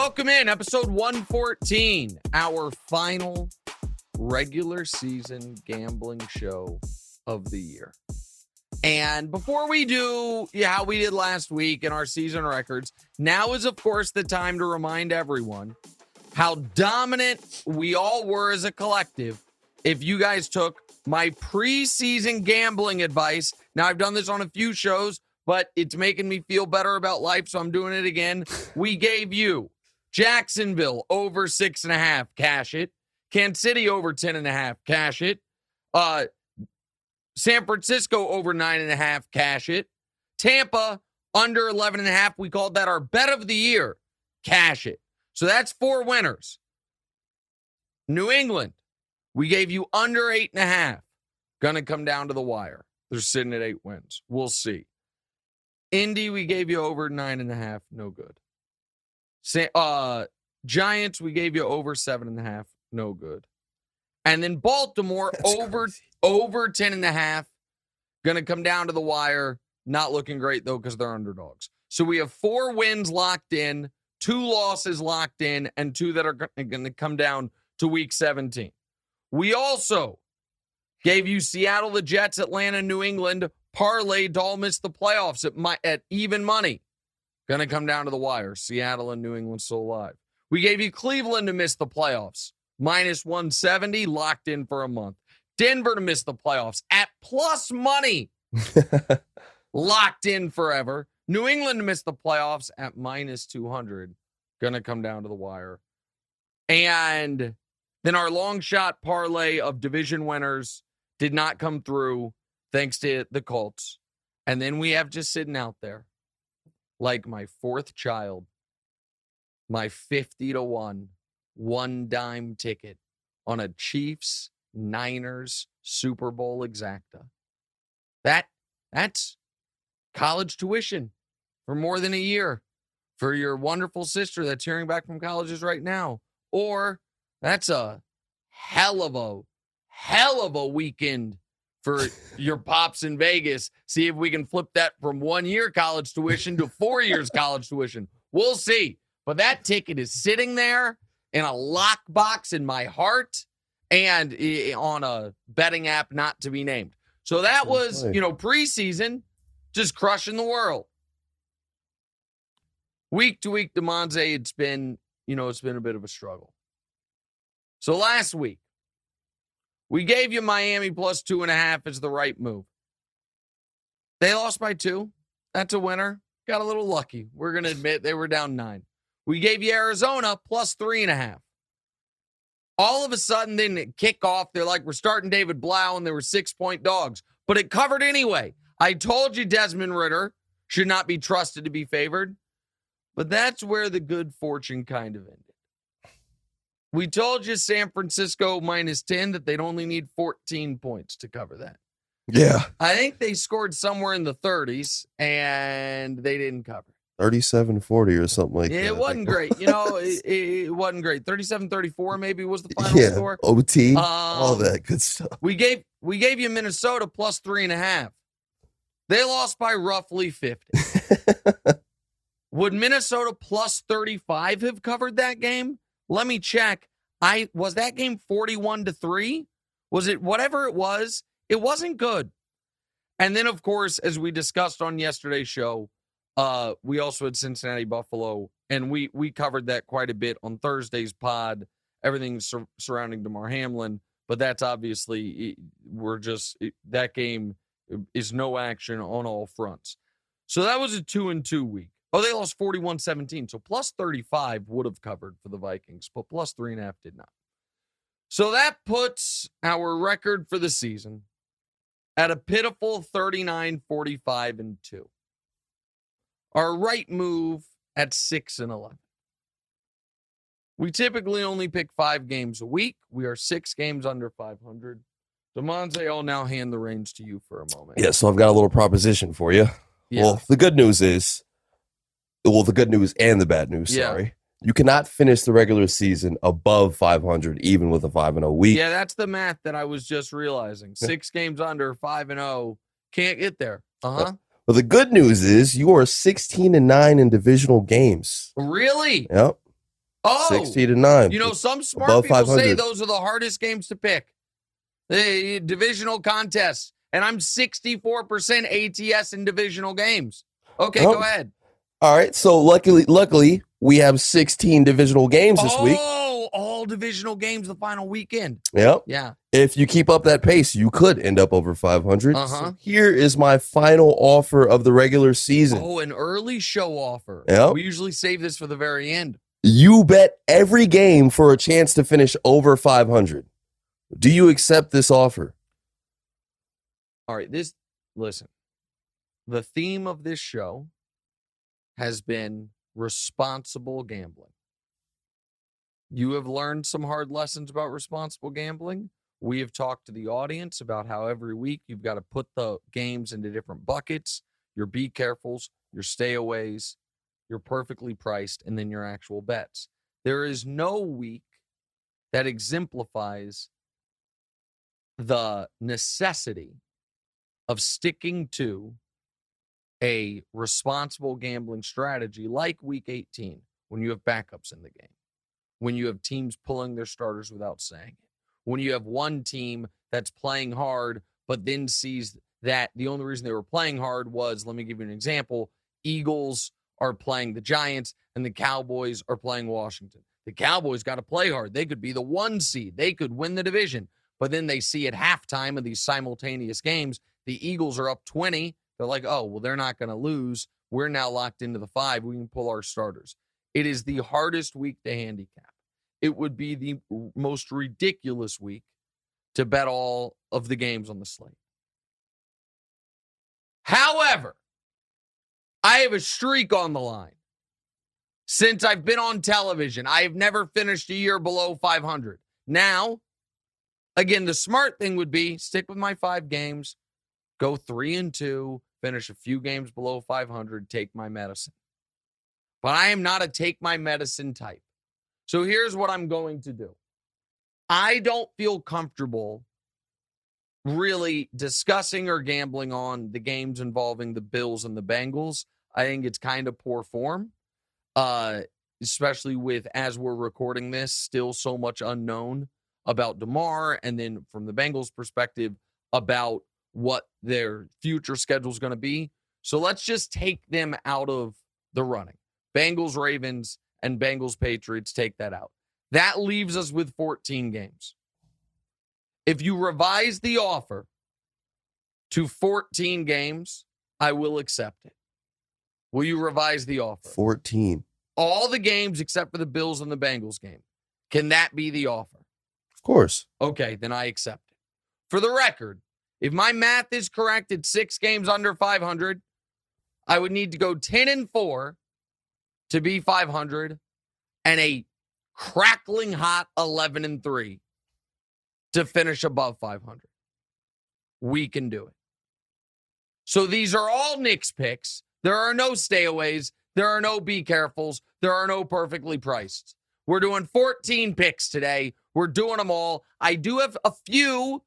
Welcome in, episode 114, our final regular season gambling show of the year. And before we do yeah, how we did last week in our season records, now is, of course, the time to remind everyone how dominant we all were as a collective if you guys took my preseason gambling advice. Now, I've done this on a few shows, but it's making me feel better about life, so I'm doing it again. We gave you Jacksonville over six and a half, cash it. Kansas City over 10 and a half, cash it. Uh, San Francisco over nine and a half, cash it. Tampa under 11 and a half. We called that our bet of the year, cash it. So that's four winners. New England, we gave you under eight and a half. Gonna come down to the wire. They're sitting at eight wins. We'll see. Indy, we gave you over nine and a half. No good. Uh, Giants, we gave you over seven and a half. No good. And then Baltimore That's over crazy. over 10 and a half. Gonna come down to the wire. Not looking great though, because they're underdogs. So we have four wins locked in, two losses locked in, and two that are going to come down to week 17. We also gave you Seattle, the Jets, Atlanta, New England, parlay, all missed the playoffs at my at even money. Gonna come down to the wire. Seattle and New England still alive. We gave you Cleveland to miss the playoffs, minus 170, locked in for a month. Denver to miss the playoffs at plus money, locked in forever. New England to miss the playoffs at minus 200, gonna come down to the wire. And then our long shot parlay of division winners did not come through thanks to the Colts. And then we have just sitting out there like my fourth child, my 50 to 1 one dime ticket on a Chiefs Niners Super Bowl exacta. That that's college tuition for more than a year for your wonderful sister that's hearing back from colleges right now. Or that's a hell of a hell of a weekend for your pops in Vegas. See if we can flip that from one year college tuition to four years college tuition. We'll see. But that ticket is sitting there in a lockbox in my heart and on a betting app not to be named. So that was, you know, preseason, just crushing the world. Week to week, Damonza, it's been, you know, it's been a bit of a struggle. So last week, we gave you Miami plus two and a half as the right move. They lost by two. That's a winner. Got a little lucky. We're going to admit they were down nine. We gave you Arizona plus three and a half. All of a sudden, then kick off. They're like, we're starting David Blough, and they were six point dogs, but it covered anyway. I told you Desmond Ridder should not be trusted to be favored, but that's where the good fortune kind of ended. We told you San Francisco minus 10 that they'd only need 14 points to cover that. yeah. I think they scored somewhere in the 30s and they didn't cover. 37 40 or something like that. it wasn't great. You know, it, it wasn't great. 37 34 maybe was the final Yeah. score. OT, all Um, that good stuff. We gave we gave you Minnesota plus three and a half. They lost by roughly 50. Would Minnesota plus 35 have covered that game? Let me check. I was that game 41 to 3? Was it whatever it was? It wasn't good. And then of course, as we discussed on yesterday's show, uh we also had Cincinnati Buffalo and we we covered that quite a bit on Thursday's pod. Everything sur- surrounding Damar Hamlin, but that's obviously we're just that game is no action on all fronts. So that was a 2 and 2 week. Oh, they lost 41 17. So plus 35 would have covered for the Vikings, but plus three and a half did not. So that puts our record for the season at a pitiful 39 45 and 2. Our right move at 6 and 11. We typically only pick five games a week. We are six games under 500. Damonza, I'll now hand the reins to you for a moment. Yeah, so I've got a little proposition for you. Yeah. Well, the good news is, well, the good news and the bad news, Yeah. sorry. You cannot finish the regular season above 500, even with a 5 and 0 week. Yeah, that's the math that I was just realizing. Six games under, five and oh, can't get there. Uh huh. But the good news is you are 16 and 9 in divisional games. Really? Yep. Oh, 60 to 9. You know, some smart people say those are the hardest games to pick. The divisional contests. And I'm 64% ATS in divisional games. Okay, go ahead. All right. So luckily, luckily, we have 16 divisional games this week. Oh, all divisional games the final weekend. Yep. Yeah. If you keep up that pace, you could end up over 500. Uh-huh. So here is my final offer of the regular season. Oh, an early show offer. Yeah. We usually save this for the very end. You bet every game for a chance to finish over 500. Do you accept this offer? All right, this listen. The theme of this show has been responsible gambling. You have learned some hard lessons about responsible gambling. We have talked to the audience about how every week you've got to put the games into different buckets, your be carefuls, your stayaways, your perfectly priced, and then your actual bets. There is no week that exemplifies the necessity of sticking to a responsible gambling strategy like week 18 when you have backups in the game, when you have teams pulling their starters without saying it, when you have one team that's playing hard but then sees that the only reason they were playing hard was let me give you an example Eagles are playing the Giants and the Cowboys are playing Washington. The Cowboys got to play hard. They could be the one seed, they could win the division. But then they see at halftime of these simultaneous games, the Eagles are up 20. They're like, oh, well, they're not going to lose. We're now locked into the five. We can pull our starters. It is the hardest week to handicap. It would be the most ridiculous week to bet all of the games on the slate. However, I have a streak on the line. Since I've been on television, I have never finished a year below 500. Now, again, the smart thing would be stick with my five games, go three and two, finish a few games below 500, take my medicine. But I am not a take my medicine type. So here's what I'm going to do I don't feel comfortable really discussing or gambling on the games involving the Bills and the Bengals. I think it's kind of poor form, uh, especially with as we're recording this, still so much unknown about Damar, and then from the Bengals' perspective about what their future schedule is going to be. So let's just take them out of the running. Bengals, Ravens, and Bengals, Patriots take that out. That leaves us with 14 games. If you revise the offer to 14 games, I will accept it. Will you revise the offer? 14. All the games except for the Bills and the Bengals game. Can that be the offer? Of course. Okay, then I accept it. For the record, if my math is correct at six games under 500, I would need to go 10 and 4 to be 500 and a crackling hot 11 and 3 to finish above 500. We can do it. So these are all Nick's picks. There are no stayaways. There are no be carefuls. There are no perfectly priced. We're doing 14 picks today. We're doing them all. I do have a few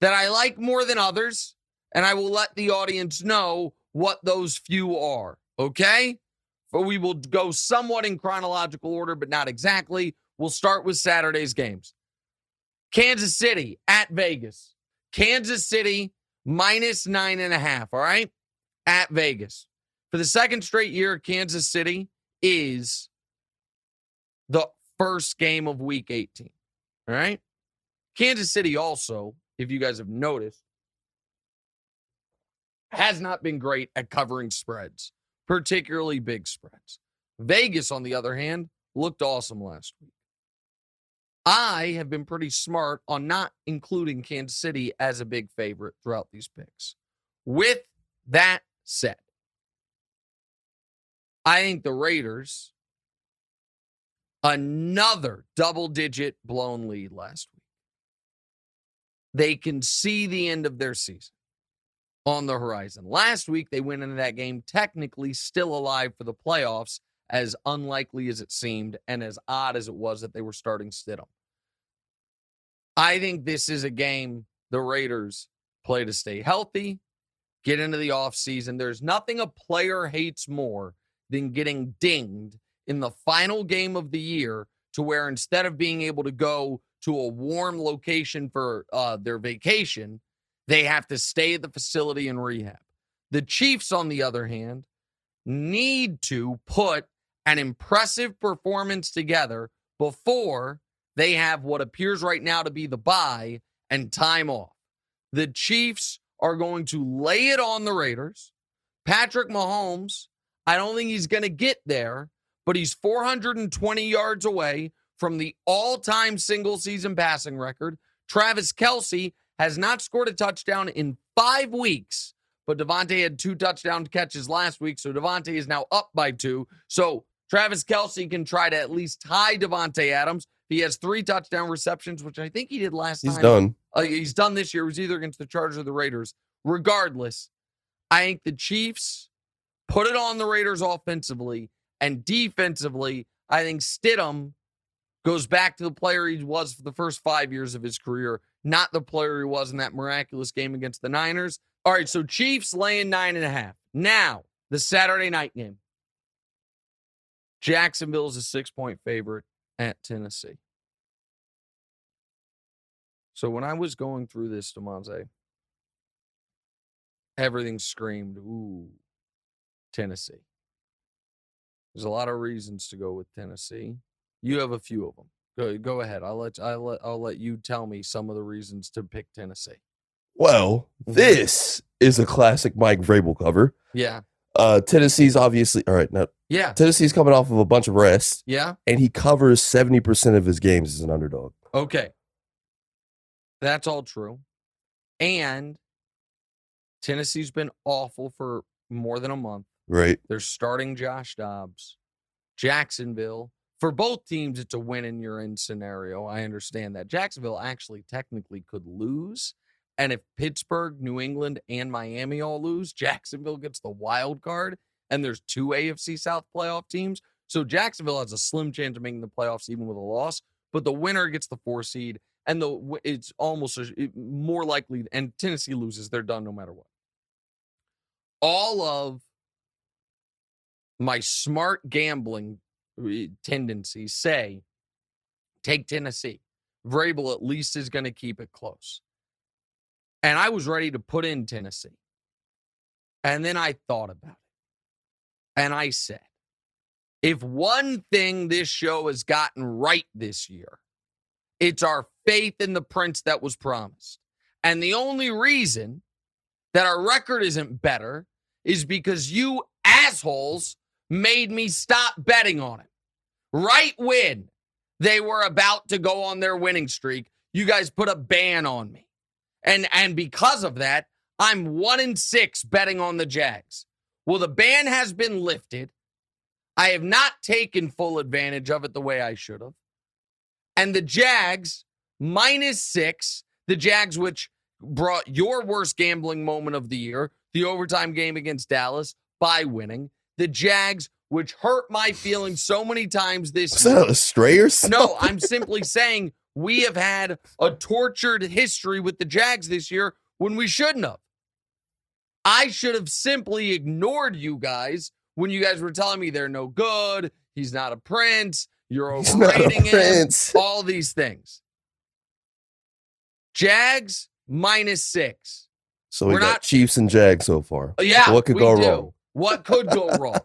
that I like more than others, and I will let the audience know what those few are. Okay? But we will go somewhat in chronological order, but not exactly. We'll start with Saturday's games. Kansas City at Vegas. Kansas City minus nine and a half. All right. At Vegas. For the second straight year, Kansas City is the first game of week 18. All right. Kansas City also, if you guys have noticed, has not been great at covering spreads, particularly big spreads. Vegas, on the other hand, looked awesome last week. I have been pretty smart on not including Kansas City as a big favorite throughout these picks. With that said, I think the Raiders, another double digit blown lead last week. They can see the end of their season on the horizon. Last week, they went into that game technically still alive for the playoffs, as unlikely as it seemed and as odd as it was that they were starting Stidham. I think this is a game the Raiders play to stay healthy, get into the offseason. There's nothing a player hates more than getting dinged in the final game of the year to where instead of being able to go to a warm location for uh, their vacation, they have to stay at the facility and rehab. The Chiefs, on the other hand, need to put an impressive performance together before they have what appears right now to be the bye and time off. The Chiefs are going to lay it on the Raiders. Patrick Mahomes, I don't think he's going to get there, but he's 420 yards away from the all time single season passing record. Travis Kelce has not scored a touchdown in five weeks, but Davante had two touchdown catches last week. So Davante is now up by two. So Travis Kelce can try to at least tie Davante Adams. He has three touchdown receptions, which I think he did last He's time. done. Uh, he's done this year. It was either against the Chargers or the Raiders. Regardless, I think the Chiefs put it on the Raiders offensively and defensively. I think Stidham goes back to the player he was for the first five years of his career, not the player he was in that miraculous game against the Niners. All right, so Chiefs laying nine and a half. Now, the Saturday night game. Jacksonville is a six point favorite at Tennessee. So when I was going through this, Damonza, everything screamed, ooh, Tennessee. There's a lot of reasons to go with Tennessee. You have a few of them. Go, go ahead. I'll let I'll let I'll let you tell me some of the reasons to pick Tennessee. Well, Mhm. this is a classic Mike Vrabel cover. Yeah. Uh, Tennessee's obviously all right. Now Yeah. Tennessee's coming off of a bunch of rest, Yeah. and he covers seventy percent of his games as an underdog. Okay. That's all true. And Tennessee's been awful for more than a month. Right? They're starting Josh Dobbs. Jacksonville, for both teams, it's a win in your in scenario. I understand that. Jacksonville actually technically could lose. And if Pittsburgh, New England, and Miami all lose, Jacksonville gets the wild card. And there's two AFC South playoff teams. So Jacksonville has a slim chance of making the playoffs even with a loss. But the winner gets the four seed. And the it's almost it- more likely. And Tennessee loses. They're done no matter what. All of my smart gambling tendencies say take Tennessee. Vrabel at least is going to keep it close. And I was ready to put in Tennessee. And then I thought about it. And I said, if one thing this show has gotten right this year, it's our faith in the prince that was promised. And the only reason that our record isn't better is because you assholes made me stop betting on it. Right when they were about to go on their winning streak, you guys put a ban on me. And and because of that, I'm 1 in 6 betting on the Jags. Well, the ban has been lifted. I have not taken full advantage of it the way I should have. And the Jags minus 6, the Jags which brought your worst gambling moment of the year, the overtime game against Dallas by winning. The Jags, which hurt my feelings so many times this Is year. that a stray or something? No, I'm simply saying we have had a tortured history with the Jags this year when we shouldn't have. I should have simply ignored you guys when you guys were telling me they're no good. He's not a prince. You're He's not a overrating him. All these things. Jags minus six. So we We're got not- Chiefs and Jags so far. Yeah. What could go do. wrong? What could go wrong?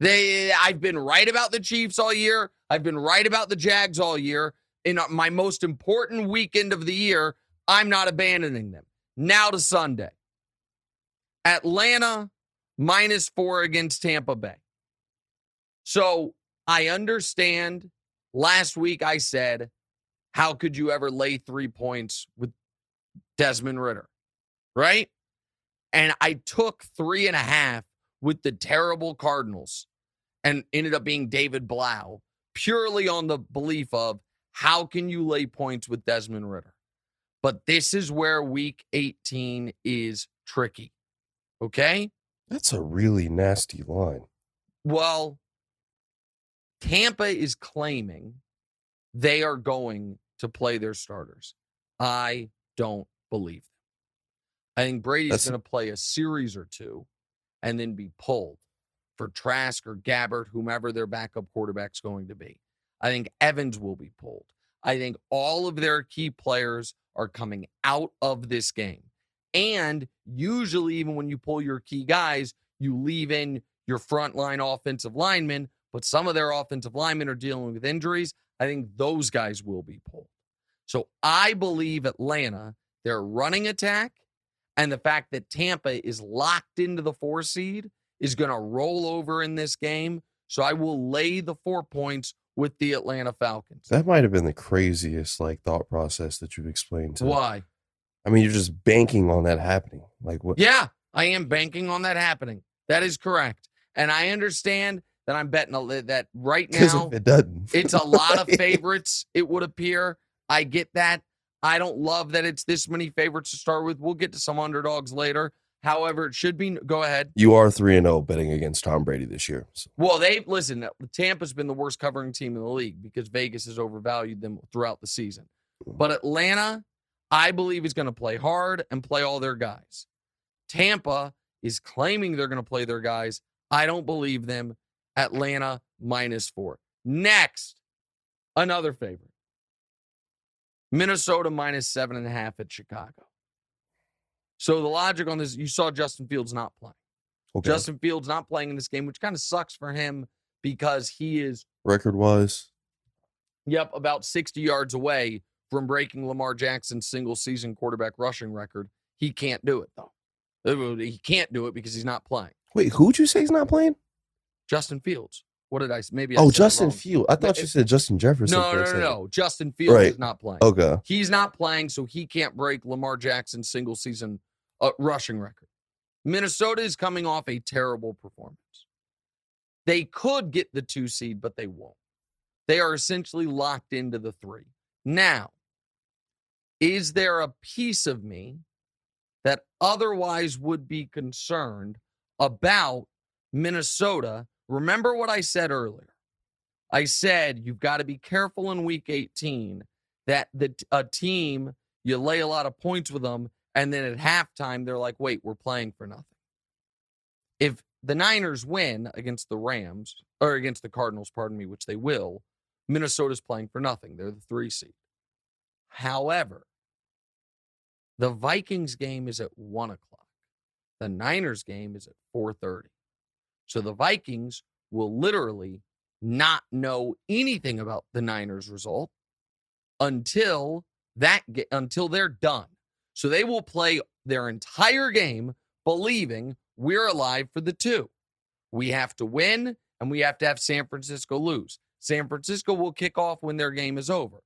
They I've been right about the Chiefs all year. I've been right about the Jags all year. In my most important weekend of the year, I'm not abandoning them. Now to Sunday. Atlanta minus 4 against Tampa Bay. So, I understand last week I said, how could you ever lay 3 points with Desmond Ridder? Right? and I took three and a half with the terrible Cardinals and ended up being David Blough purely on the belief of how can you lay points with Desmond Ridder? But this is where week 18 is tricky. Okay? That's a really nasty line. Well, Tampa is claiming they are going to play their starters. I don't believe them. I think Brady's going to play a series or two and then be pulled for Trask or Gabbert, whomever their backup quarterback's going to be. I think Evans will be pulled. I think all of their key players are coming out of this game. And usually, even when you pull your key guys, you leave in your frontline offensive linemen, but some of their offensive linemen are dealing with injuries. I think those guys will be pulled. So I believe Atlanta, their running attack, and the fact that Tampa is locked into the four seed is going to roll over in this game. So I will lay the four points with the Atlanta Falcons. That might have been the craziest like thought process that you've explained to. Why? I mean, you're just banking on that happening. Like what? Yeah, I am banking on that happening. That is correct. And I understand that I'm betting a, that right now it doesn't, it's a lot of favorites, it would appear. I get that. I don't love that it's this many favorites to start with. We'll get to some underdogs later. However, it should be go ahead. you are three and zero betting against Tom Brady this year. So, Well, they listen, uh, Tampa's been the worst covering team in the league because Vegas has overvalued them throughout the season. Mm. But Atlanta, I believe, is going to play hard and play all their guys. Tampa is claiming they're going to play their guys. I don't believe them. Atlanta minus four. Next, another favorite. Minnesota minus seven and a half at Chicago. So the logic on this, you saw Justin Fields not playing. okay. Justin Fields not playing in this game, which kind of sucks for him because he is, record wise, yep, about 60 yards away from breaking Lamar Jackson's single season quarterback rushing record. He can't do it, though. Uh, He can't do it because he's not playing. wait, who'd you say he's not playing? Justin Fields. What did I s- maybe? I Oh, Justin wrong. Field. I thought you said Justin Jefferson. No, no, no, no. Justin Fields Right. is not playing. Okay. He's not playing, so he can't break Lamar Jackson's single season uh, rushing record. Minnesota is coming off a terrible performance. They could get the two seed, but they won't. They are essentially locked into the three. Now, is there a piece of me that otherwise would be concerned about Minnesota? Remember what I said earlier. I said you've got to be careful in week 18 that the a team you lay a lot of points with them and then at halftime they're like, "Wait, we're playing for nothing." If the Niners win against the Rams or against the Cardinals, pardon me, which they will, Minnesota's playing for nothing. They're the 3 seed. However, the Vikings game is at 1 o'clock. The Niners game is at 4:30. So the Vikings will literally not know anything about the Niners result until that until they're done. So they will play their entire game believing we're alive for the two. We have to win and we have to have San Francisco lose. San Francisco will kick off when their game is over.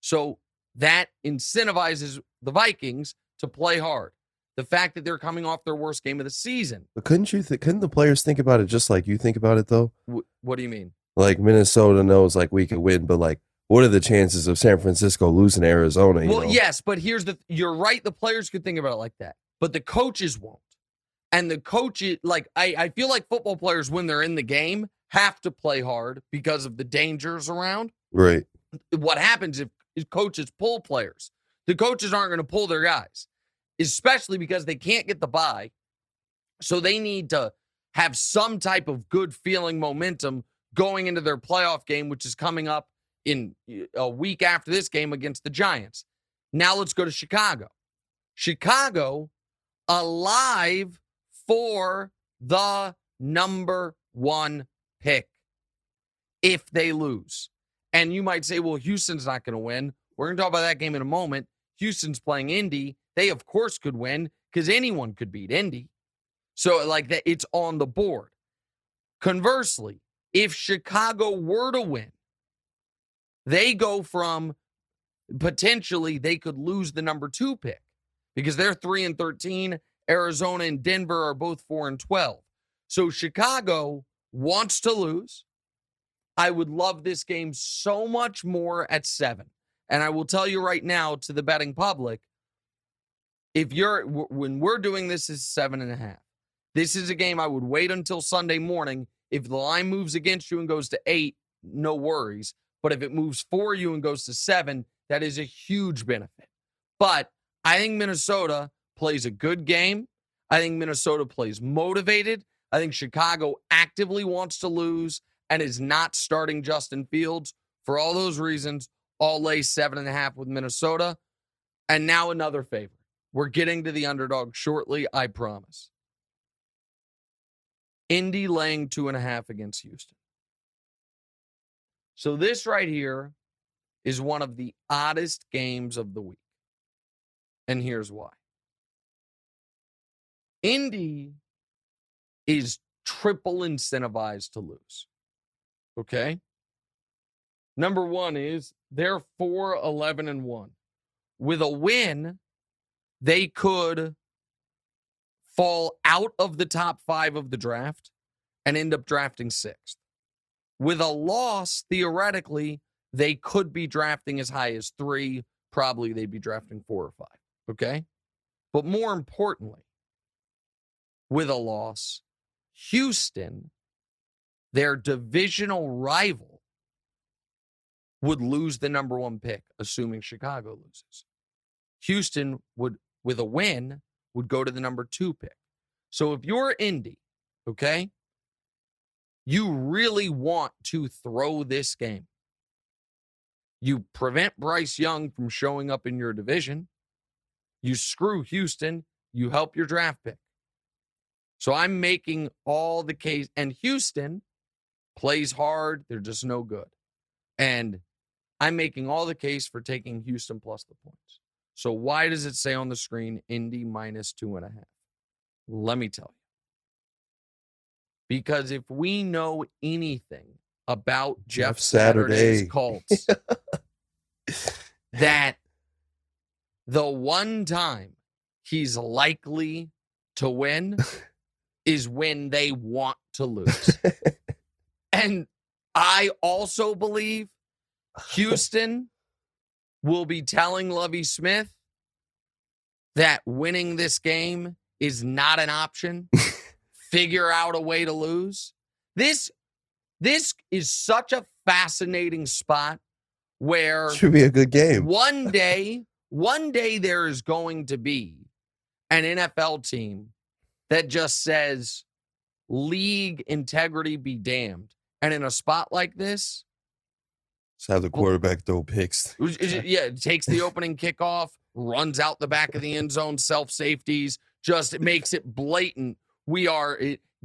So that incentivizes the Vikings to play hard. The fact that they're coming off their worst game of the season. But couldn't you? Th- couldn't the players think about it just like you think about it though? Wh- what do you mean? Like Minnesota knows like we could win, but like, what are the chances of San Francisco losing Arizona? Well, know? yes, but here's the you're right. The players could think about it like that, but the coaches won't. And the coaches, like, I, I feel like football players, when they're in the game, have to play hard because of the dangers around. Right. What happens if, if coaches pull players? The coaches aren't going to pull their guys, especially because they can't get the bye. So they need to have some type of good feeling momentum going into their playoff game, which is coming up in a week after this game against the Giants. Now let's go to Chicago. Chicago alive for the number one pick if they lose. And you might say, well, Houston's not going to win. We're going to talk about that game in a moment. Houston's playing Indy. They, of course, could win because anyone could beat Indy. So, like that, it's on the board. Conversely, if Chicago were to win, they go from potentially they could lose the number two pick because they're three and 13. Arizona and Denver are both four and 12. So Chicago wants to lose. I would love this game so much more at seven. And I will tell you right now to the betting public if you're, when we're doing this, is seven and a half. This is a game I would wait until Sunday morning. If the line moves against you and goes to eight, no worries. But if it moves for you and goes to seven, that is a huge benefit. But I think Minnesota plays a good game. I think Minnesota plays motivated. I think Chicago actively wants to lose and is not starting Justin Fields. For all those reasons, all lay seven and a half with Minnesota. And now another favorite. We're getting to the underdog shortly, I promise. Indy laying two and a half against Houston. So, this right here is one of the oddest games of the week. And here's why Indy is triple incentivized to lose. Okay. Number one is they're 4 11 and 1. With a win, they could fall out of the top five of the draft and end up drafting sixth. With a loss, theoretically, they could be drafting as high as three. Probably they'd be drafting four or five. Okay. But more importantly, with a loss, Houston, their divisional rival, would lose the number one pick, assuming Chicago loses. Houston would, with a win, would go to the number two pick. So if you're Indy, okay, you really want to throw this game. You prevent Bryce Young from showing up in your division. You screw Houston. You help your draft pick. So I'm making all the case. And Houston plays hard. They're just no good. And I'm making all the case for taking Houston plus the points. So why does it say on the screen Indy minus two and a half? Let me tell you. Because if we know anything about Jeff, Jeff Saturday. Saturday's Colts, that the one time he's likely to win is when they want to lose. and I also believe Houston will be telling Lovie Smith that winning this game is not an option. Figure out a way to lose. This this is such a fascinating spot where Should be a good game. one day, one day there is going to be an NFL team that just says league integrity be damned. And in a spot like this, Just have the quarterback throw picks. yeah, takes the opening kickoff, runs out the back of the end zone, self safeties, just makes it blatant. We are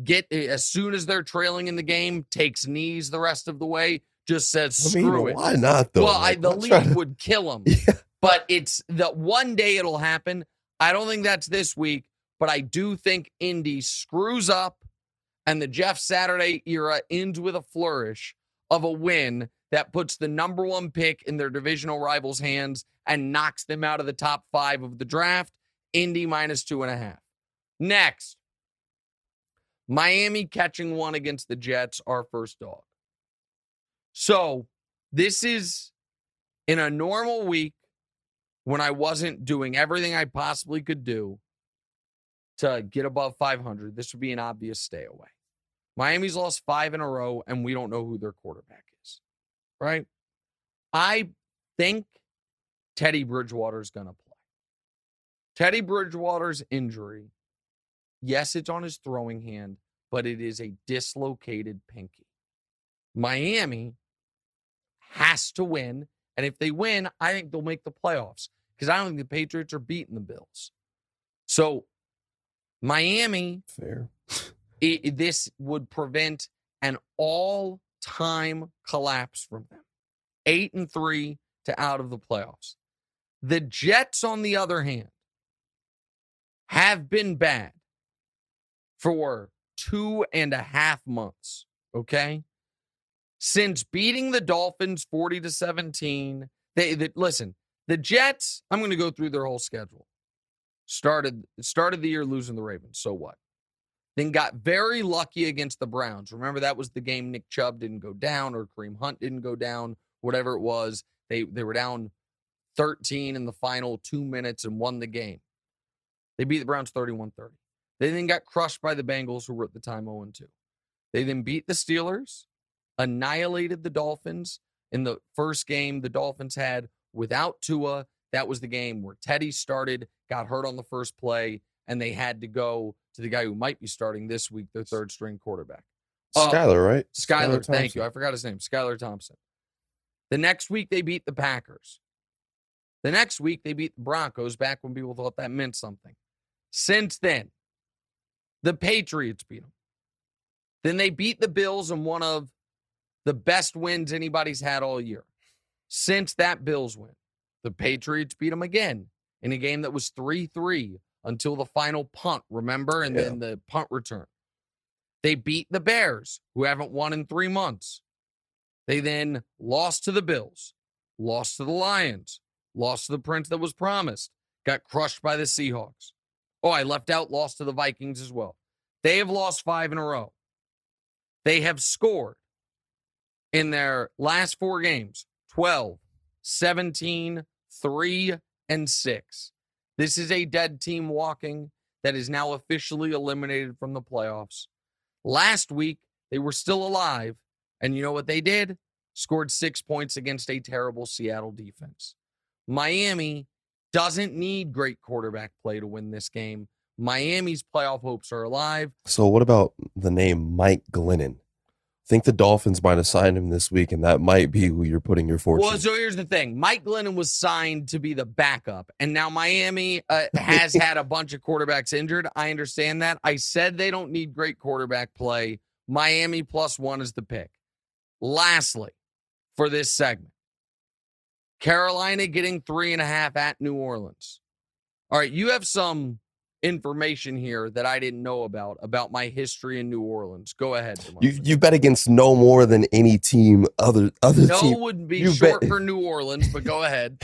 get eh, as soon as they're trailing in the game, takes knees the rest of the way, just says I mean, screw it. why not though? well, I, Like, the I'm league to- would kill them. Yeah. but it's the one day it'll happen. I don't think that's this week, but I do think Indy screws up and the Jeff Saturday era ends with a flourish of a win that puts the number one pick in their divisional rivals' hands and knocks them out of the top five of the draft. Indy minus two and a half. Next, Miami catching one against the Jets, our first dog. So this is in a normal week when I wasn't doing everything I possibly could do to get above 500. This would be an obvious stay away. Miami's lost five in a row, and we don't know who their quarterback is, right? I think Teddy Bridgewater's going to play. Teddy Bridgewater's injury, yes, it's on his throwing hand, but it is a dislocated pinky. Miami has to win. And if they win, I think they'll make the playoffs because I don't think the Patriots are beating the Bills. So, Miami, Fair. i this would prevent an all time collapse from them. Eight and three to out of the playoffs. The Jets, on the other hand, have been bad for two and a half months. Okay. Since beating the Dolphins 40 to 17, they, they listen, the Jets, I'm going to go through their whole schedule. Started started the year losing the Ravens. So what? Then got very lucky against the Browns. Remember that was the game Nick Chubb didn't go down or Kareem Hunt didn't go down, whatever it was. They they were down 13 in the final 2 minutes and won the game. They beat the Browns 31-30. They then got crushed by the Bengals who were at the time 0-2. They then beat the Steelers, annihilated the Dolphins in the first game the Dolphins had without Tua. That was the game where Teddy started, got hurt on the first play, and they had to go to the guy who might be starting this week, their third string quarterback. Uh, Skylar, right? Skyler, Skylar thank you. I forgot his name. Skylar Thompson. The next week they beat the Packers. The next week they beat the Broncos back when people thought that meant something. Since then, the Patriots beat them. Then they beat the Bills in one of the best wins anybody's had all year. Since that Bills win, the Patriots beat them again in a game that was 3 3 until the final punt, remember? And Yeah. then the punt return. They beat the Bears, who haven't won in three months. They then lost to the Bills, lost to the Lions, lost to the Prince that was promised, got crushed by the Seahawks. Oh, I left out, lost to the Vikings as well. They have lost five in a row. They have scored in their last four games 12, 17, 3, and 6. This is a dead team walking that is now officially eliminated from the playoffs. Last week, they were still alive. And you know what they did? Scored six points against a terrible Seattle defense. Miami doesn't need great quarterback play to win this game. Miami's playoff hopes are alive. So what about the name Mike Glennon? think the Dolphins might have signed him this week, and that might be who you're putting your fortune. Well, so here's the thing Mike Glennon was signed to be the backup, and now Miami uh, has had a bunch of quarterbacks injured. I understand that. I said they don't need great quarterback play. Miami plus one is the pick. Lastly, for this segment, Carolina getting three and a half at New Orleans. All right, you have some information here that I didn't know about about my history in New Orleans. Go ahead. you you bet against no more than any team other other No team. would be you short bet- for New Orleans, but go ahead.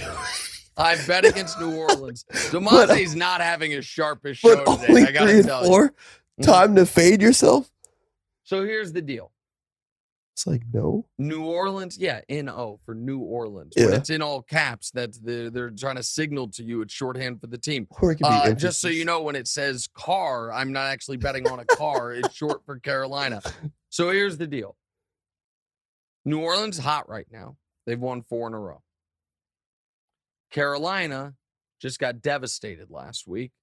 I bet against New Orleans. Damonza's not having his sharpest show today. I gotta three tell you. four. Mhm. Time to fade yourself. So here's the deal. It's like no. New Orleans, yeah, N O for New Orleans. When Yeah. it's in all caps, that's the they're trying to signal to you it's shorthand for the team. Or it be Uh, just so you know, when it says car, I'm not actually betting on a car. it's short for Carolina. So here's the deal. New Orleans hot right now. They've won four in a row. Carolina just got devastated last week.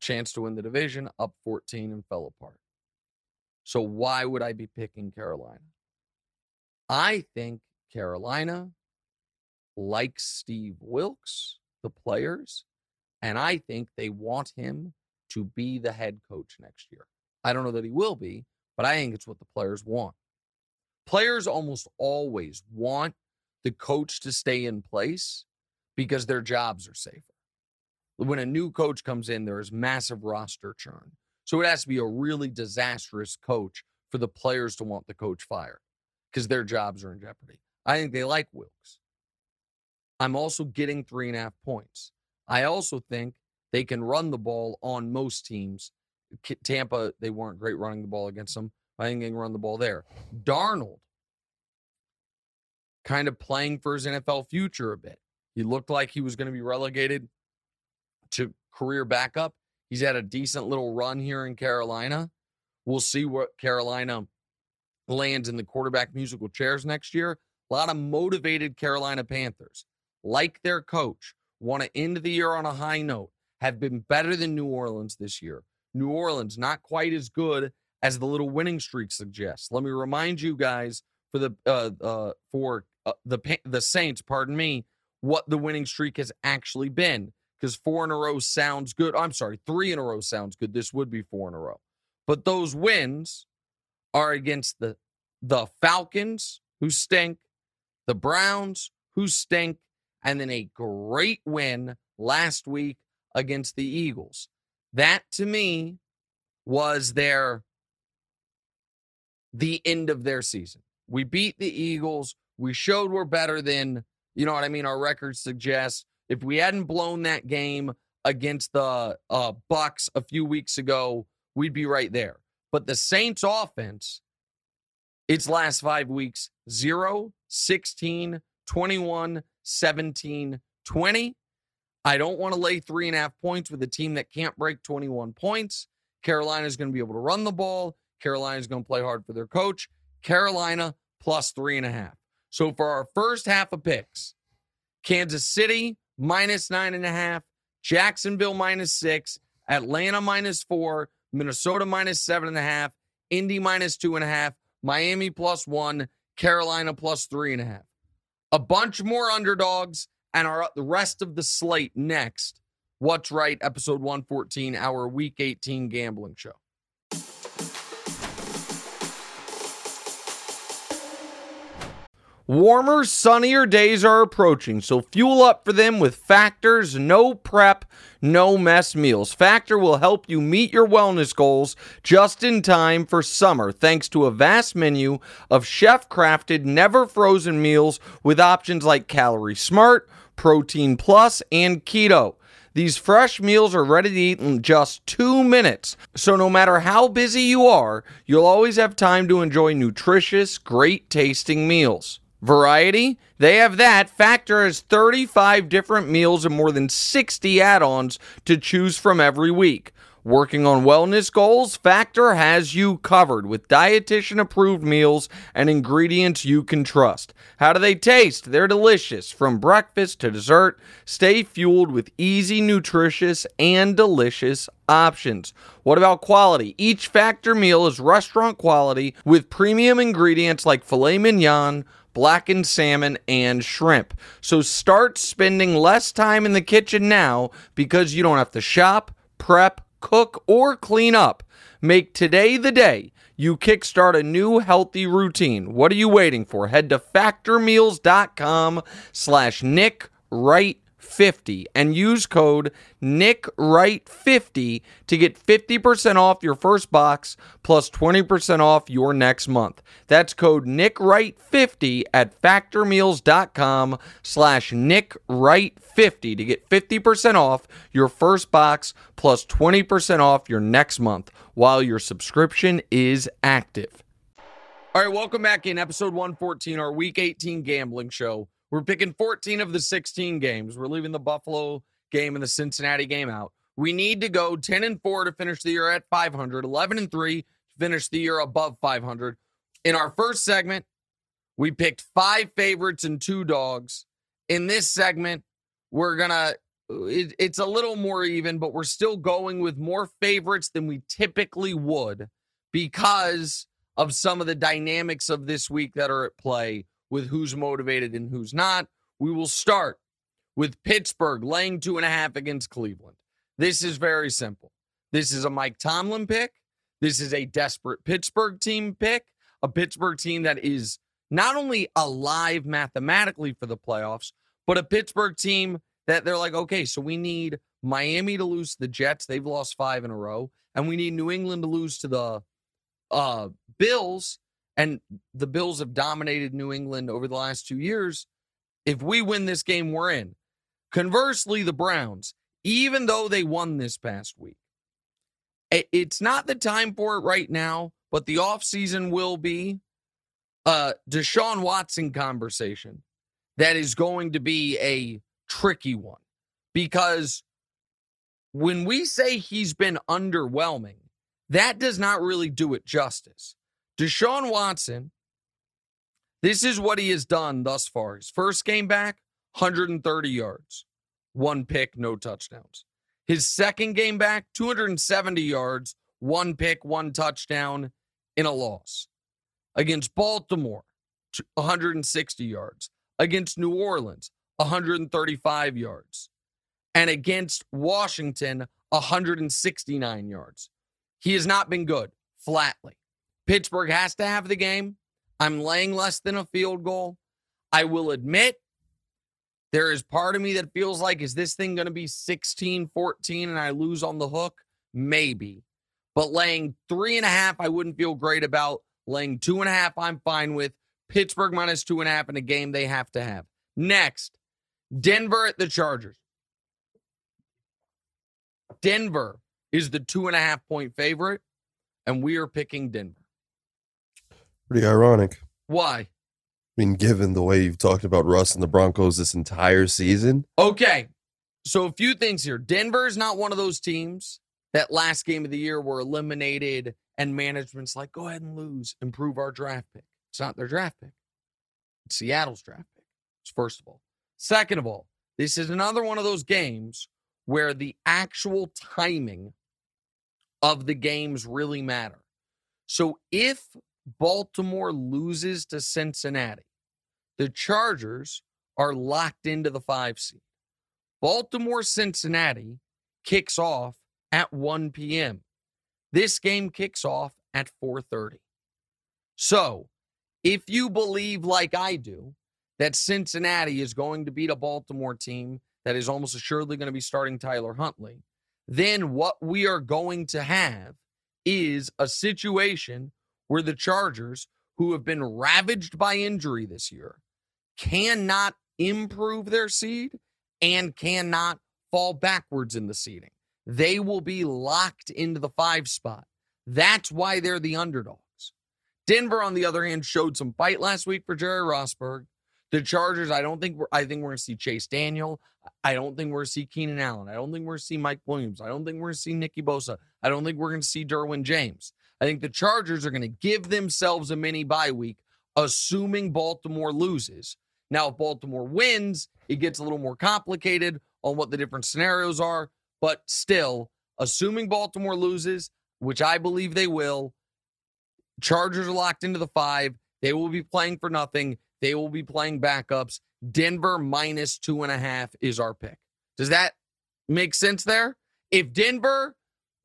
Chance to win the division, up 14 and fell apart. So why would I be picking Carolina? I think Carolina likes Steve Wilks, the players, and I think they want him to be the head coach next year. I don't know that he will be, but I think it's what the players want. Players almost always want the coach to stay in place because their jobs are safer. When a new coach comes in, there is massive roster churn. So it has to be a really disastrous coach for the players to want the coach fired because their jobs are in jeopardy. I think they like Wilks. I'm also getting three and a half points. I also think they can run the ball on most teams. Tampa, they weren't great running the ball against them. I think they can run the ball there. Darnold, kind of playing for his NFL future a bit. He looked like he was going to be relegated to career backup. He's had a decent little run here in Carolina. We'll see what Carolina lands in the quarterback musical chairs next year. A lot of motivated Carolina Panthers, like their coach, want to end the year on a high note, have been better than New Orleans this year. New Orleans not quite as good as the little winning streak suggests. Let me remind you guys for the uh, uh, for uh, the the Saints, pardon me, what the winning streak has actually been. Because four in a row sounds good. I'm sorry, three in a row sounds good. This would be four in a row, but those wins are against the the Falcons, who stink, the Browns, who stink, and then a great win last week against the Eagles. That to me was their the end of their season. We beat the Eagles. We showed we're better than, you know what I mean, our records suggest. If we hadn't blown that game against the uh, Bucs a few weeks ago, we'd be right there. But the Saints offense, its last five weeks 0, 16, 21, 17, 20. I don't want to lay three and a half points with a team that can't break 21 points. Carolina's going to be able to run the ball. Carolina's going to play hard for their coach. Carolina plus three and a half. So for our first half of picks, Kansas City minus nine and a half, Jacksonville minus six, Atlanta minus four, Minnesota minus seven and a half, Indy minus two and a half, Miami plus one, Carolina plus three and a half. A bunch more underdogs and our the rest of the slate next. What's right, episode 114, our week 18 gambling show. Warmer, sunnier days are approaching, so fuel up for them with Factor's no prep, no mess meals. Factor will help you meet your wellness goals just in time for summer, thanks to a vast menu of chef crafted, never frozen meals with options like Calorie Smart, Protein Plus, and Keto. These fresh meals are ready to eat in just two minutes. So, no matter how busy you are, you'll always have time to enjoy nutritious, great tasting meals. Variety? They have that. Factor has 35 different meals and more than 60 add ons to choose from every week. Working on wellness goals, Factor has you covered with dietitian approved meals and ingredients you can trust. How do they taste? They're delicious. From breakfast to dessert, stay fueled with easy, nutritious, and delicious options. What about quality? Each Factor meal is restaurant quality with premium ingredients like filet mignon blackened salmon, and shrimp. So start spending less time in the kitchen now because you don't have to shop, prep, cook, or clean up. Make today the day you kickstart a new healthy routine. What are you waiting for? Head to factormeals.com slash Nick Wright 50 and use code NickWright50 to get 50% off your first box plus 20% off your next month. That's code NickWright50 at factormeals.com slash NickWright50 to get 50% off your first box plus 20% off your next month while your subscription is active. All right, welcome back in episode 114, our week 18 gambling show. We're picking 14 of the 16 games. We're leaving the Buffalo game and the Cincinnati game out. We need to go 10 and 4 to finish the year at 500, 11 and 3 to finish the year above 500. In our first segment, we picked five favorites and two dogs. In this segment, we're going to it, it's a little more even, but we're still going with more favorites than we typically would because of some of the dynamics of this week that are at play with who's motivated and who's not. We will start with Pittsburgh laying two and a half against Cleveland. This is very simple. This is a Mike Tomlin pick. This is a desperate Pittsburgh team pick, a Pittsburgh team that is not only alive mathematically for the playoffs, but a Pittsburgh team that they're like, okay, so we need Miami to lose to the Jets. They've lost five in a row. And we need New England to lose to the uh, Bills and the Bills have dominated New England over the last two years. If we win this game, we're in. Conversely, the Browns, even though they won this past week, it's not the time for it right now, but the offseason will be a Deshaun Watson conversation that is going to be a tricky one because when we say he's been underwhelming, that does not really do it justice. Deshaun Watson, this is what he has done thus far. His first game back, 130 yards, one pick, no touchdowns. His second game back, 270 yards, one pick, one touchdown in a loss. Against Baltimore, 160 yards. Against New Orleans, 135 yards. And against Washington, 169 yards. He has not been good, flatly. Pittsburgh has to have the game. I'm laying less than a field goal. I will admit there is part of me that feels like, is this thing going to be 16 14 and I lose on the hook? Maybe. But laying three and a half, I wouldn't feel great about. Laying two and a half, I'm fine with. Pittsburgh minus two and a half in a game they have to have. Next, Denver at the Chargers. Denver is the two and a half point favorite, and we are picking Denver. Pretty ironic. Why? I mean, given the way you've talked about Russ and the Broncos this entire season. Okay. So a few things here. Denver is not one of those teams that last game of the year were eliminated and management's like, go ahead and lose, improve our draft pick. It's not their draft pick. It's Seattle's draft pick. First of all. Second of all, this is another one of those games where the actual timing of the games really matter. So if Baltimore loses to Cincinnati, the Chargers are locked into the five seed. Baltimore Cincinnati kicks off at 1 p.m. This game kicks off at 4:30. So, if you believe like I do that Cincinnati is going to beat a Baltimore team that is almost assuredly going to be starting Tyler Huntley, then what we are going to have is a situation where the Chargers, who have been ravaged by injury this year, cannot improve their seed and cannot fall backwards in the seeding. They will be locked into the five spot. That's why they're the underdogs. Denver, on the other hand, showed some fight last week for Jerry Rosburg. The Chargers, I don't think we're I think we're gonna see Chase Daniel. I don't think we're gonna see Keenan Allen. I don't think we're gonna see Mike Williams. I don't think we're gonna see Nicky Bosa. I don't think we're gonna see Derwin James. I think the Chargers are gonna give themselves a mini bye week, assuming Baltimore loses. Now, if Baltimore wins, it gets a little more complicated on what the different scenarios are. But still, assuming Baltimore loses, which I believe they will, Chargers are locked into the five. They will be playing for nothing. They will be playing backups. Denver minus two and a half is our pick. Does that make sense there? If Denver,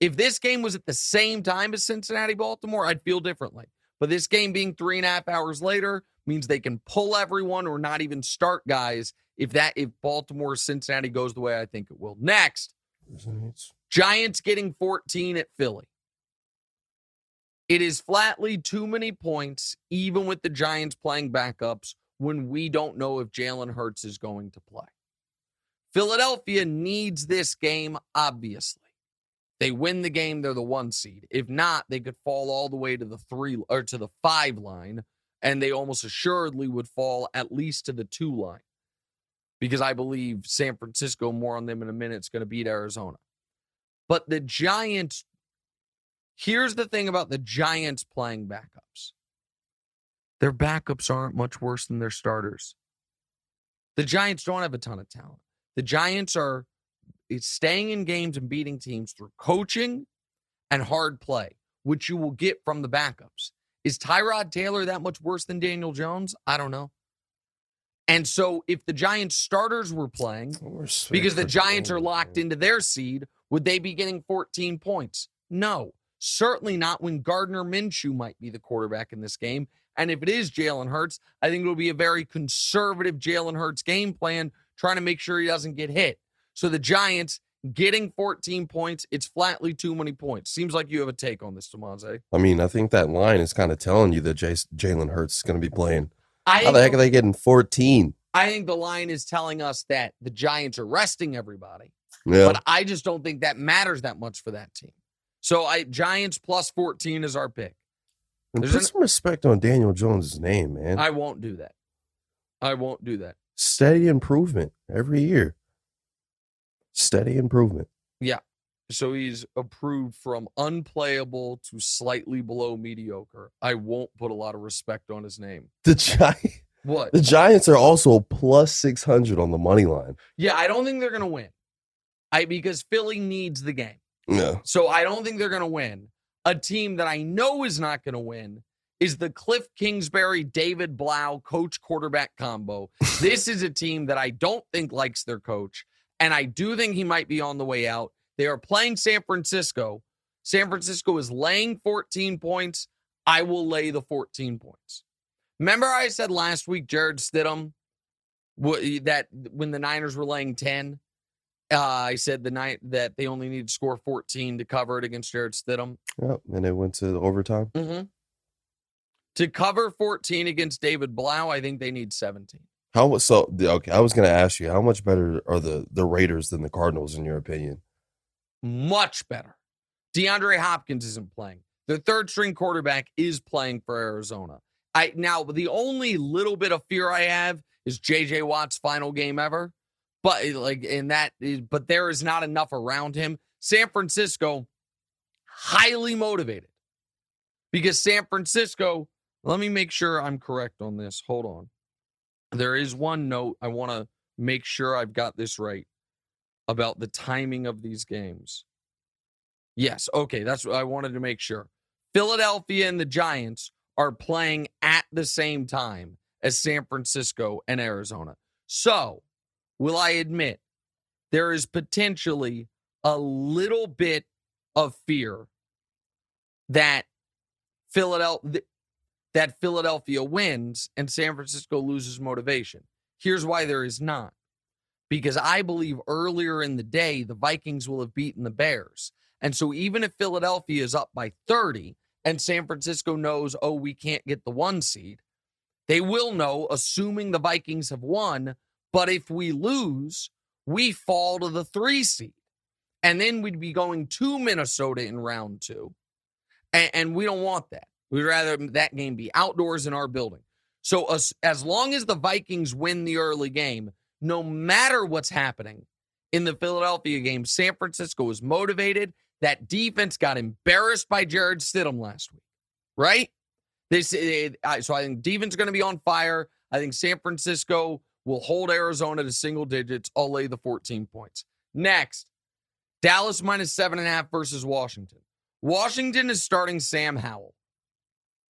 if this game was at the same time as Cincinnati Baltimore, I'd feel differently. But this game being three and a half hours later means they can pull everyone or not even start guys if that if Baltimore Cincinnati goes the way I think it will. Next, Giants getting 14 at Philly. It is flatly too many points, even with the Giants playing backups, when we don't know if Jalen Hurts is going to play. Philadelphia needs this game, obviously. They win the game, they're the one seed. If not, they could fall all the way to the three or to the five line, and they almost assuredly would fall at least to the two line. Because I believe San Francisco, more on them in a minute, is going to beat Arizona. But the Giants Here's the thing about the Giants playing backups their backups aren't much worse than their starters. The Giants don't have a ton of talent. The Giants are staying in games and beating teams through coaching and hard play, which you will get from the backups. Is Tyrod Taylor that much worse than Daniel Jones? I don't know. And so if the Giants starters were playing, because the Giants are locked into their seed, would they be getting 14 points? No. Certainly not when Gardner Minshew might be the quarterback in this game. And if it is Jalen Hurts, I think it'll be a very conservative Jalen Hurts game plan, trying to make sure he doesn't get hit. So the Giants getting 14 points, it's flatly too many points. Seems like you have a take on this, Damonza. I mean, I think that line is kind of telling you that Jalen Hurts is going to be playing. I How the heck are they getting 14? I think the line is telling us that the Giants are resting everybody. Yeah. But I just don't think that matters that much for that team. So I Giants plus 14 is our pick. And put an, some respect on Daniel Jones' name, man. I won't do that. I won't do that. Steady improvement every year. Steady improvement. Yeah. So he's approved from unplayable to slightly below mediocre. I won't put a lot of respect on his name. The Giants. What? The Giants are also plus 600 on the money line. Yeah, I don't think they're going to win. I because Philly needs the game. No. So I don't think they're going to win. A team that I know is not going to win is the Cliff Kingsbury, David Blough coach quarterback combo. this is a team that I don't think likes their coach. And I do think he might be on the way out. They are playing San Francisco. San Francisco is laying 14 points. I will lay the 14 points. Remember, I said last week, Jarrett Stidham, that when the Niners were laying 10, uh, I said the night that they only need to score 14 to cover it against Jarrett Stidham. Yep, and it went to overtime. Mm-hmm. To cover 14 against David Blough, I think they need 17. How much? So okay, I was going to ask you, how much better are the the Raiders than the Cardinals in your opinion? Much better. DeAndre Hopkins isn't playing. The third string quarterback is playing for Arizona. I now the only little bit of fear I have is JJ Watt's final game ever. But eh, like in that, but there is not enough around him. San Francisco, highly motivated because San Francisco. Let me make sure I'm correct on this. Hold on. There is one note I want to make sure I've got this right about the timing of these games. Yes. Okay. That's what I wanted to make sure. Philadelphia and the Giants are playing at the same time as San Francisco and Arizona. So, will I admit there is potentially a little bit of fear that Philadelphia that Philadelphia wins and San Francisco loses motivation. Here's why there is not. Because I believe earlier in the day the Vikings will have beaten the Bears. And so even if Philadelphia is up by 30 and San Francisco knows, "Oh, we can't get the 1 seed," they will know assuming the Vikings have won, but if we lose, we fall to the 3 seed. And then we'd be going to Minnesota in round 2. And, and we don't want that. We'd rather that game be outdoors in our building. So as, as long as the Vikings win the early game, no matter what's happening in the Philadelphia game, San Francisco is motivated. That defense got embarrassed by Jarrett Stidham last week, right? This, eh, so I think defense going to be on fire. I think San Francisco will hold Arizona to single digits. I'll lay the 14 points. Next, Dallas minus seven and a half versus Washington. Washington is starting Sam Howell.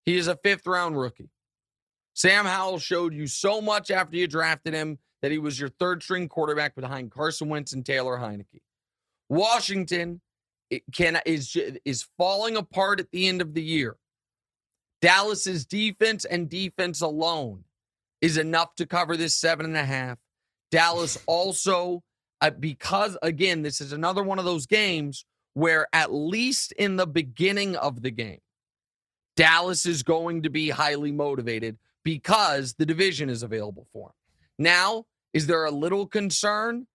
He is a fifth round rookie. Sam Howell showed you so much after you drafted him that he was your third string quarterback behind Carson Wentz and Taylor Heinicke. Washington can is is falling apart at the end of the year. Dallas's defense and defense alone is enough to cover this seven and a half. Dallas also, uh, because again, this is another one of those games where at least in the beginning of the game, Dallas is going to be highly motivated because the division is available for him. Now, is there a little concern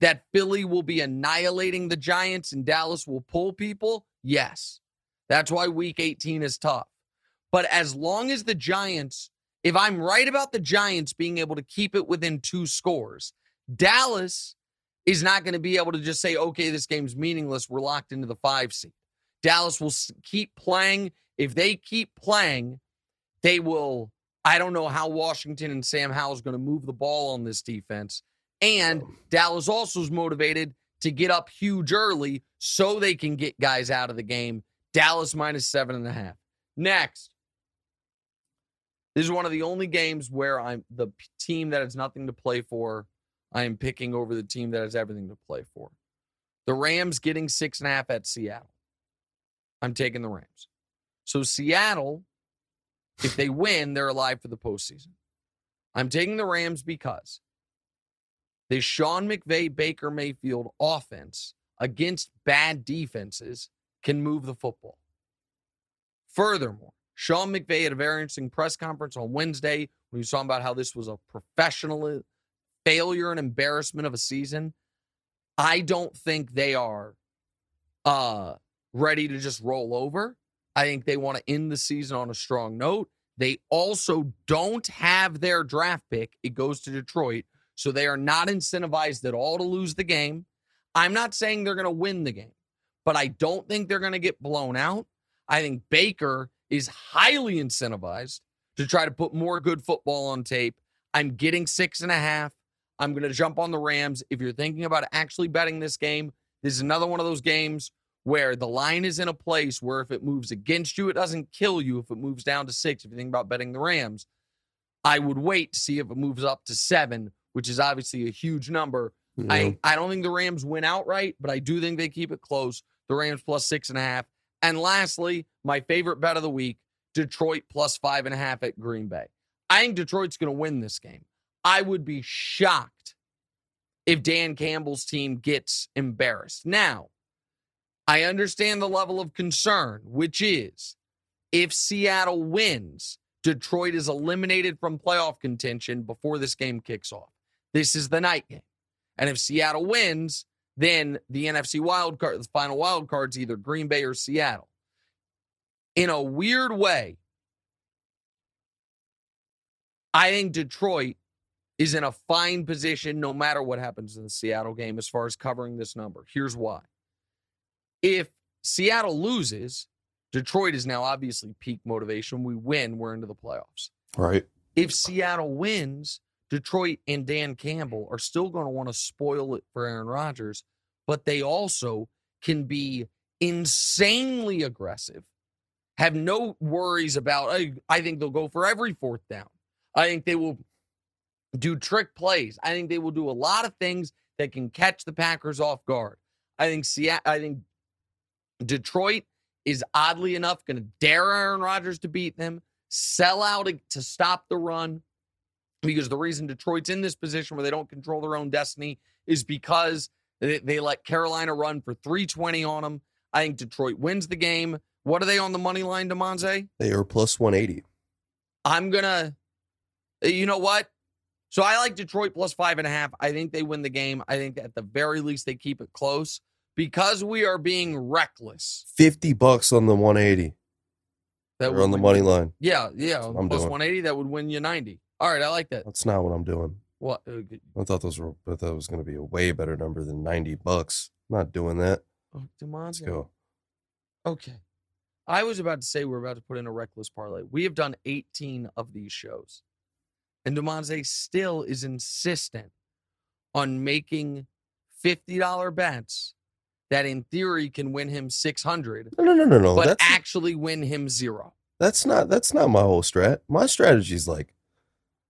that Philly will be annihilating the Giants and Dallas will pull people? Yes. That's why week 18 is tough. But as long as the Giants, if I'm right about the Giants being able to keep it within two scores, Dallas is not going to be able to just say, okay, this game's meaningless. We're locked into the five seed. Dallas will keep playing if they keep playing, they will. I don't know how Washington and Sam Howell is going to move the ball on this defense. And Dallas also is motivated to get up huge early so they can get guys out of the game. Dallas minus seven and a half. Next, this is one of the only games where I'm the team that has nothing to play for. I am picking over the team that has everything to play for. The Rams getting six and a half at Seattle. I'm taking the Rams. So Seattle, if they win, they're alive for the postseason. I'm taking the Rams because the Sean McVay Baker Mayfield offense against bad defenses can move the football. Furthermore, Sean McVay had a very interesting press conference on Wednesday when he was talking about how this was a professional failure and embarrassment of a season. I don't think they are uh, ready to just roll over. I think they want to end the season on a strong note. They also don't have their draft pick. It goes to Detroit. So they are not incentivized at all to lose the game. I'm not saying they're going to win the game, but I don't think they're going to get blown out. I think Baker is highly incentivized to try to put more good football on tape. I'm getting six and a half. I'm going to jump on the Rams. If you're thinking about actually betting this game, this is another one of those games where the line is in a place where if it moves against you, it doesn't kill you. If it moves down to six, if you think about betting the Rams, I would wait to see if it moves up to seven, which is obviously a huge number. Yeah. I, I don't think the Rams win outright, but I do think they keep it close. The Rams plus six and a half. And lastly, my favorite bet of the week Detroit plus five and a half at Green Bay. I think Detroit's going to win this game. I would be shocked if Dan Campbell's team gets embarrassed. Now, I understand the level of concern, which is if Seattle wins, Detroit is eliminated from playoff contention before this game kicks off. This is the night game. And if Seattle wins, then the NFC wild card, the final wild card's either Green Bay or Seattle. In a weird way, I think Detroit is in a fine position no matter what happens in the Seattle game as far as covering this number. Here's why. If Seattle loses, Detroit is now obviously peak motivation. We win, we're into the playoffs. Right. If Seattle wins, Detroit and Dan Campbell are still going to want to spoil it for Aaron Rodgers, but they also can be insanely aggressive, have no worries about, I, I think they'll go for every fourth down. I think they will do trick plays. I think they will do a lot of things that can catch the Packers off guard. I think Seattle, I think Detroit is oddly enough going to dare Aaron Rodgers to beat them, sell out to stop the run. Because the reason Detroit's in this position where they don't control their own destiny is because they, they let Carolina run for 320 on them. I think Detroit wins the game. What are they on the money line, Damonza? They are plus 180. I'm gonna, eh, you know what? So I like Detroit plus five and a half. I think they win the game. I think at the very least they keep it close because we are being reckless. 50 bucks on the 180. That or on the money you, line. Yeah, yeah. I'm plus doing. 180, that would win you 90. All right, I like that. That's not what I'm doing. What? Uh, I thought those were. I thought it was going to be a way better number than 90 bucks. I'm not doing that. oh, Let's go. Okay. I was about to say we're about to put in a reckless parlay. We have done 18 of these shows. And Damonza still is insistent on making $50 bets that in theory can win him 600, No, no, no, no, no. but that's actually win him zero. that's not that's not my whole strat. My strategy is like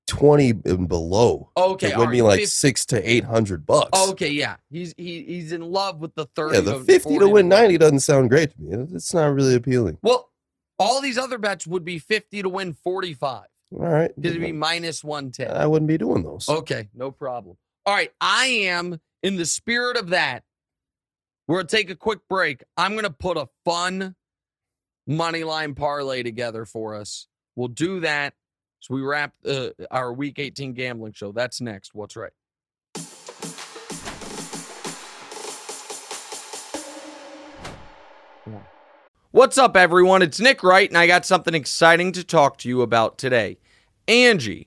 20 and below. Okay, It would right, me like fif- six to eight hundred bucks. Okay, yeah. He's he, he's in love with the 30 yeah, the to 50 to win 40. 90 doesn't sound great to me. It's not really appealing. Well, all these other bets would be 50 to win 45 All right. it'd be minus 110. I wouldn't be doing those. Okay, no problem. All right, I am in the spirit of that. We're gonna take a quick break. I'm gonna put a fun money line parlay together for us. We'll do that as we wrap uh, our Week 18 gambling show. That's next. What's right? What's up, everyone? It's Nick Wright, and I got something exciting to talk to you about today. Angie,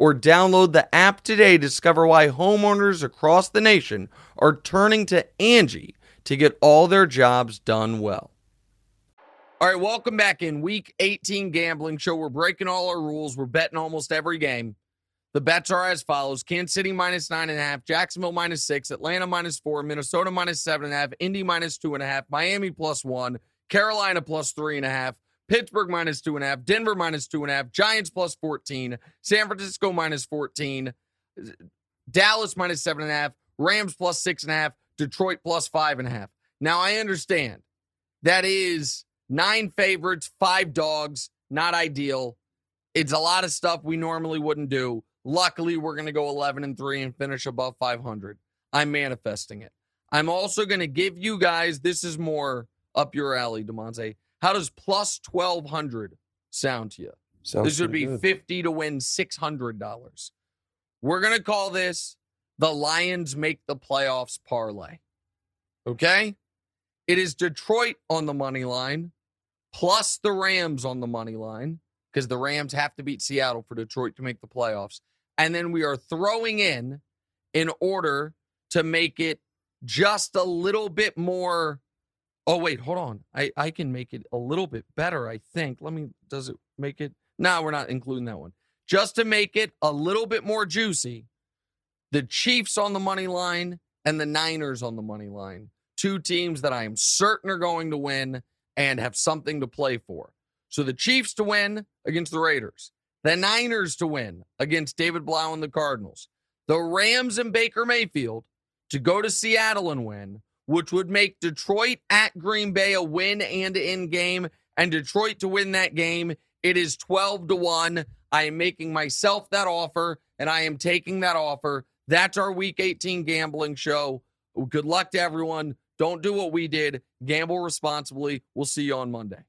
or download the app today to discover why homeowners across the nation are turning to Angie to get all their jobs done well. All right, welcome back in week 18 gambling show. We're breaking all our rules. We're betting almost every game. The bets are as follows Kansas City minus nine and a half, Jacksonville minus six, Atlanta minus four, Minnesota minus seven and a half, Indy minus two and a half, Miami plus one, Carolina plus three and a half, Pittsburgh minus two and a half, Denver minus two and a half, Giants plus 14, San Francisco minus 14, Dallas minus seven and a half, Rams plus six and a half, Detroit plus five and a half. Now, I understand that is nine favorites, five dogs, not ideal. It's a lot of stuff we normally wouldn't do. Luckily, we're going to go 11 and 3 and finish above 500. I'm manifesting it. I'm also going to give you guys this is more up your alley, Damonza. How does plus 1200 sound to you? Sounds this would be good. 50 to win $600. We're going to call this the Lions make the playoffs parlay. Okay? It is Detroit on the money line plus the Rams on the money line because the Rams have to beat Seattle for Detroit to make the playoffs. And then we are throwing in in order to make it just a little bit more. Oh, wait, hold on. I, I can make it a little bit better, I think. Let me, does it make it? No, we're not including that one. Just to make it a little bit more juicy, the Chiefs on the money line and the Niners on the money line. Two teams that I am certain are going to win and have something to play for. So the Chiefs to win against the Raiders, the Niners to win against David Blough and the Cardinals, the Rams and Baker Mayfield to go to Seattle and win, which would make Detroit at Green Bay a win and in game, and Detroit to win that game. It is 12 to 1. I am making myself that offer, and I am taking that offer. That's our week 18 gambling show. Good luck to everyone. Don't do what we did. Gamble responsibly. We'll see you on Monday.